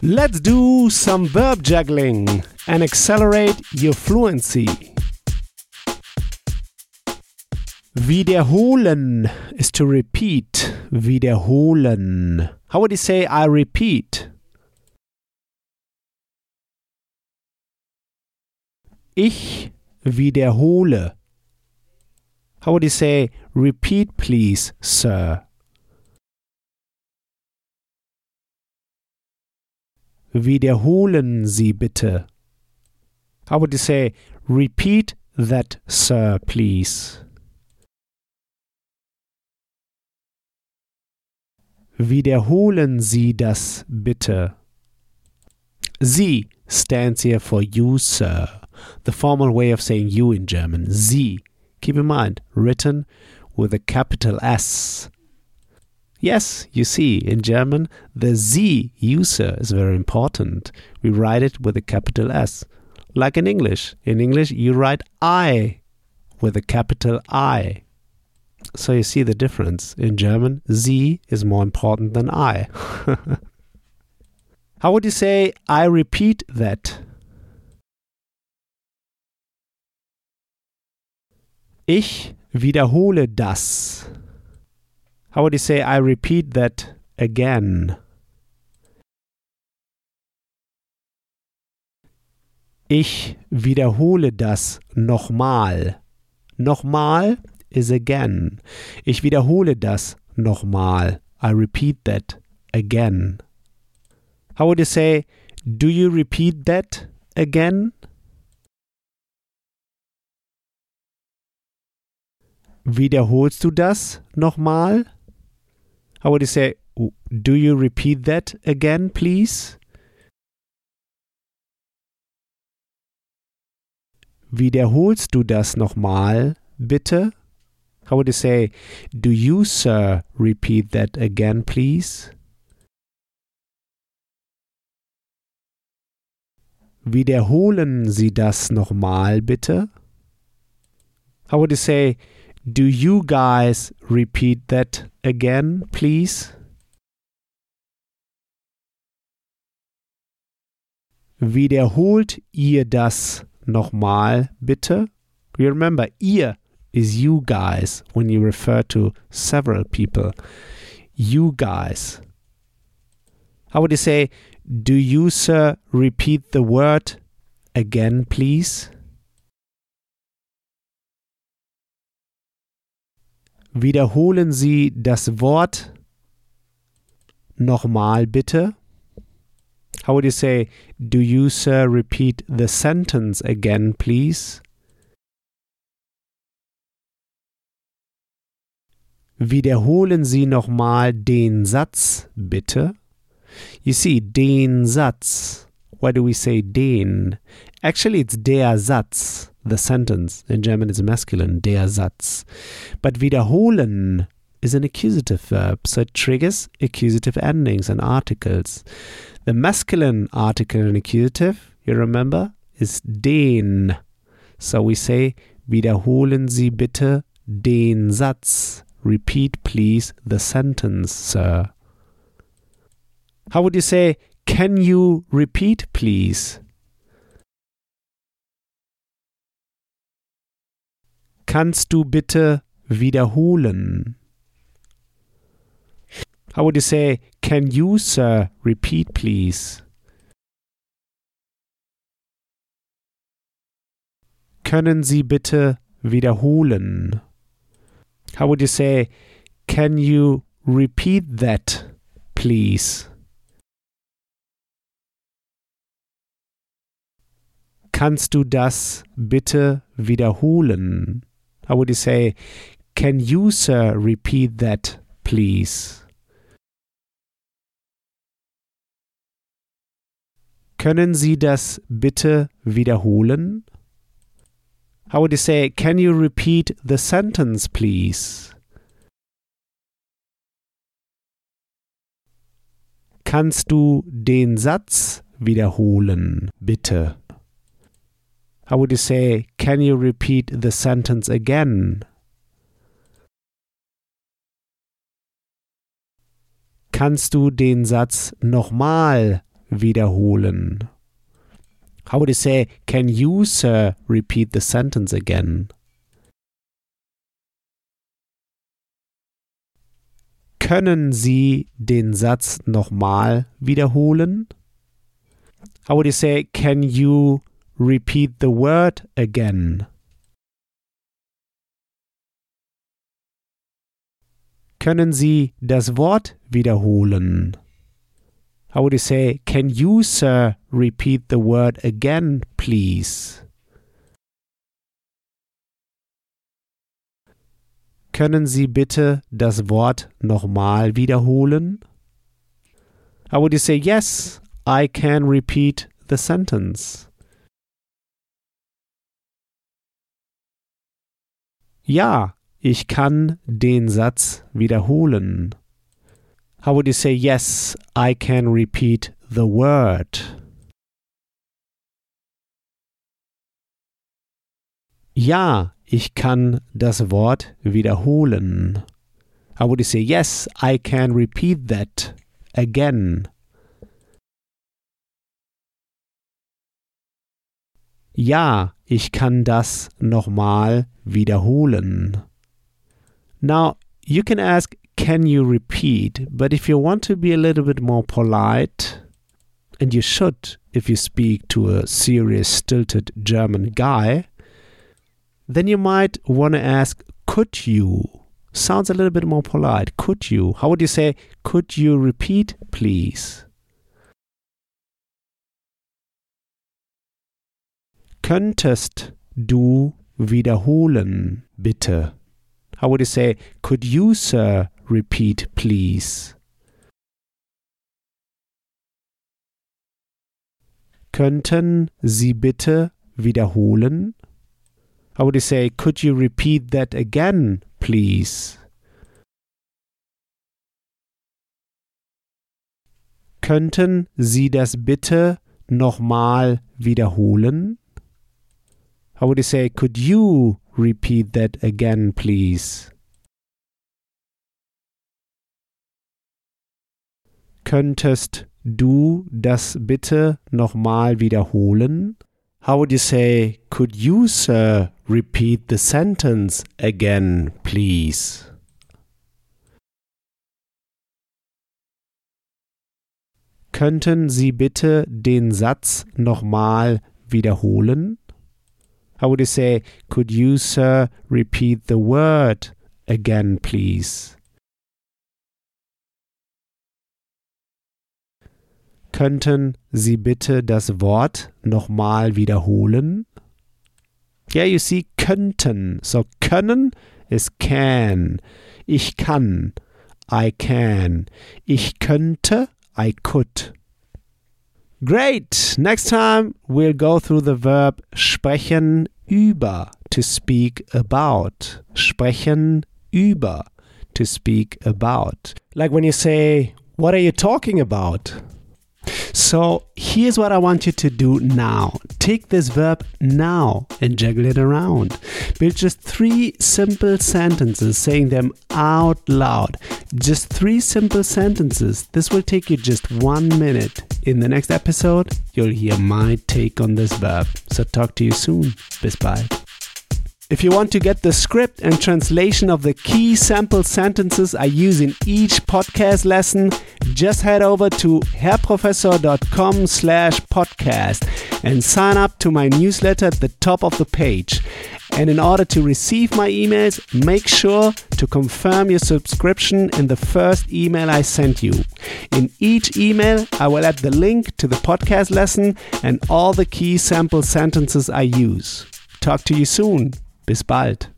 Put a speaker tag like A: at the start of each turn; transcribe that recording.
A: Let's do some verb juggling and accelerate your fluency. Wiederholen is to repeat. Wiederholen. How would you say I repeat? Ich wiederhole. How would you say repeat please, sir? Wiederholen Sie bitte. How would you say repeat that, sir, please? Wiederholen Sie das bitte. Sie stands here for you, sir. The formal way of saying you in German. Sie. Keep in mind, written with a capital S. Yes, you see, in German, the Z user is very important. We write it with a capital S. Like in English. In English, you write I with a capital I. So you see the difference. In German, Z is more important than I. How would you say, I repeat that? Ich wiederhole das. How would you say, I repeat that again? Ich wiederhole das nochmal. Nochmal is again. Ich wiederhole das nochmal. I repeat that again. How would you say, do you repeat that again? Wiederholst du das nochmal? How would you say, do you repeat that again, please? Wiederholst du das nochmal, bitte? How would you say, do you, sir, repeat that again, please? Wiederholen Sie das nochmal, bitte? How would you say, do you guys repeat that again, please? Wiederholt ihr das nochmal, bitte? Remember, ihr is you guys when you refer to several people. You guys. How would you say, do you, sir, repeat the word again, please? Wiederholen Sie das Wort nochmal bitte. How would you say, do you, sir, repeat the sentence again, please? Wiederholen Sie nochmal den Satz, bitte. You see, den Satz. Why do we say den? Actually, it's der Satz, the sentence. In German, it's masculine, der Satz. But wiederholen is an accusative verb, so it triggers accusative endings and articles. The masculine article in accusative, you remember, is den. So we say, wiederholen Sie bitte den Satz. Repeat, please, the sentence, sir. How would you say, can you repeat, please? Kannst du bitte wiederholen? How would you say, can you, sir, repeat, please? Können Sie bitte wiederholen? How would you say, can you repeat that, please? Kannst du das bitte wiederholen? How would say, can you, sir, repeat that, please? Können Sie das bitte wiederholen? How would you say, can you repeat the sentence, please? Kannst du den Satz wiederholen, bitte? How would you say, can you repeat the sentence again? Kannst du den Satz nochmal wiederholen? How would you say, Can you, sir, repeat the sentence again? Können Sie den Satz nochmal wiederholen? How would you say, Can you repeat the word again? Können Sie das Wort wiederholen? How would you say, Can you, sir, repeat the word again, please? Können Sie bitte das Wort nochmal wiederholen? How would you say, Yes, I can repeat the sentence? Ja, ich kann den Satz wiederholen. How would you say, Yes, I can repeat the word? Ja, ich kann das Wort wiederholen. How would you say, Yes, I can repeat that again? Ja, ich kann das nochmal wiederholen. Now, you can ask, can you repeat? But if you want to be a little bit more polite, and you should if you speak to a serious, stilted German guy, then you might want to ask, could you? Sounds a little bit more polite. Could you? How would you say, could you repeat, please? Könntest du wiederholen, bitte? How would you say, could you, sir, repeat, please? Könnten Sie bitte wiederholen? How would you say, could you repeat that again, please? Könnten Sie das bitte nochmal wiederholen? How would you say, could you repeat that again, please? Könntest du das bitte nochmal wiederholen? How would you say, could you, sir, repeat the sentence again, please? Könnten Sie bitte den Satz nochmal wiederholen? How would you say, could you, sir, repeat the word again, please? Könnten Sie bitte das Wort nochmal wiederholen? Yeah, you see, könnten. So, können ist can. Ich kann. I can. Ich könnte. I could. Great! Next time we'll go through the verb sprechen über, to speak about. Sprechen über, to speak about. Like when you say, What are you talking about? So here's what I want you to do now. Take this verb now and juggle it around. Build just three simple sentences, saying them out loud. Just three simple sentences. This will take you just one minute. In the next episode, you'll hear my take on this verb. So talk to you soon. Bis bald. If you want to get the script and translation of the key sample sentences I use in each podcast lesson, just head over to herrprofessor.com slash podcast and sign up to my newsletter at the top of the page. And in order to receive my emails, make sure to confirm your subscription in the first email I sent you. In each email, I will add the link to the podcast lesson and all the key sample sentences I use. Talk to you soon. Bis bald.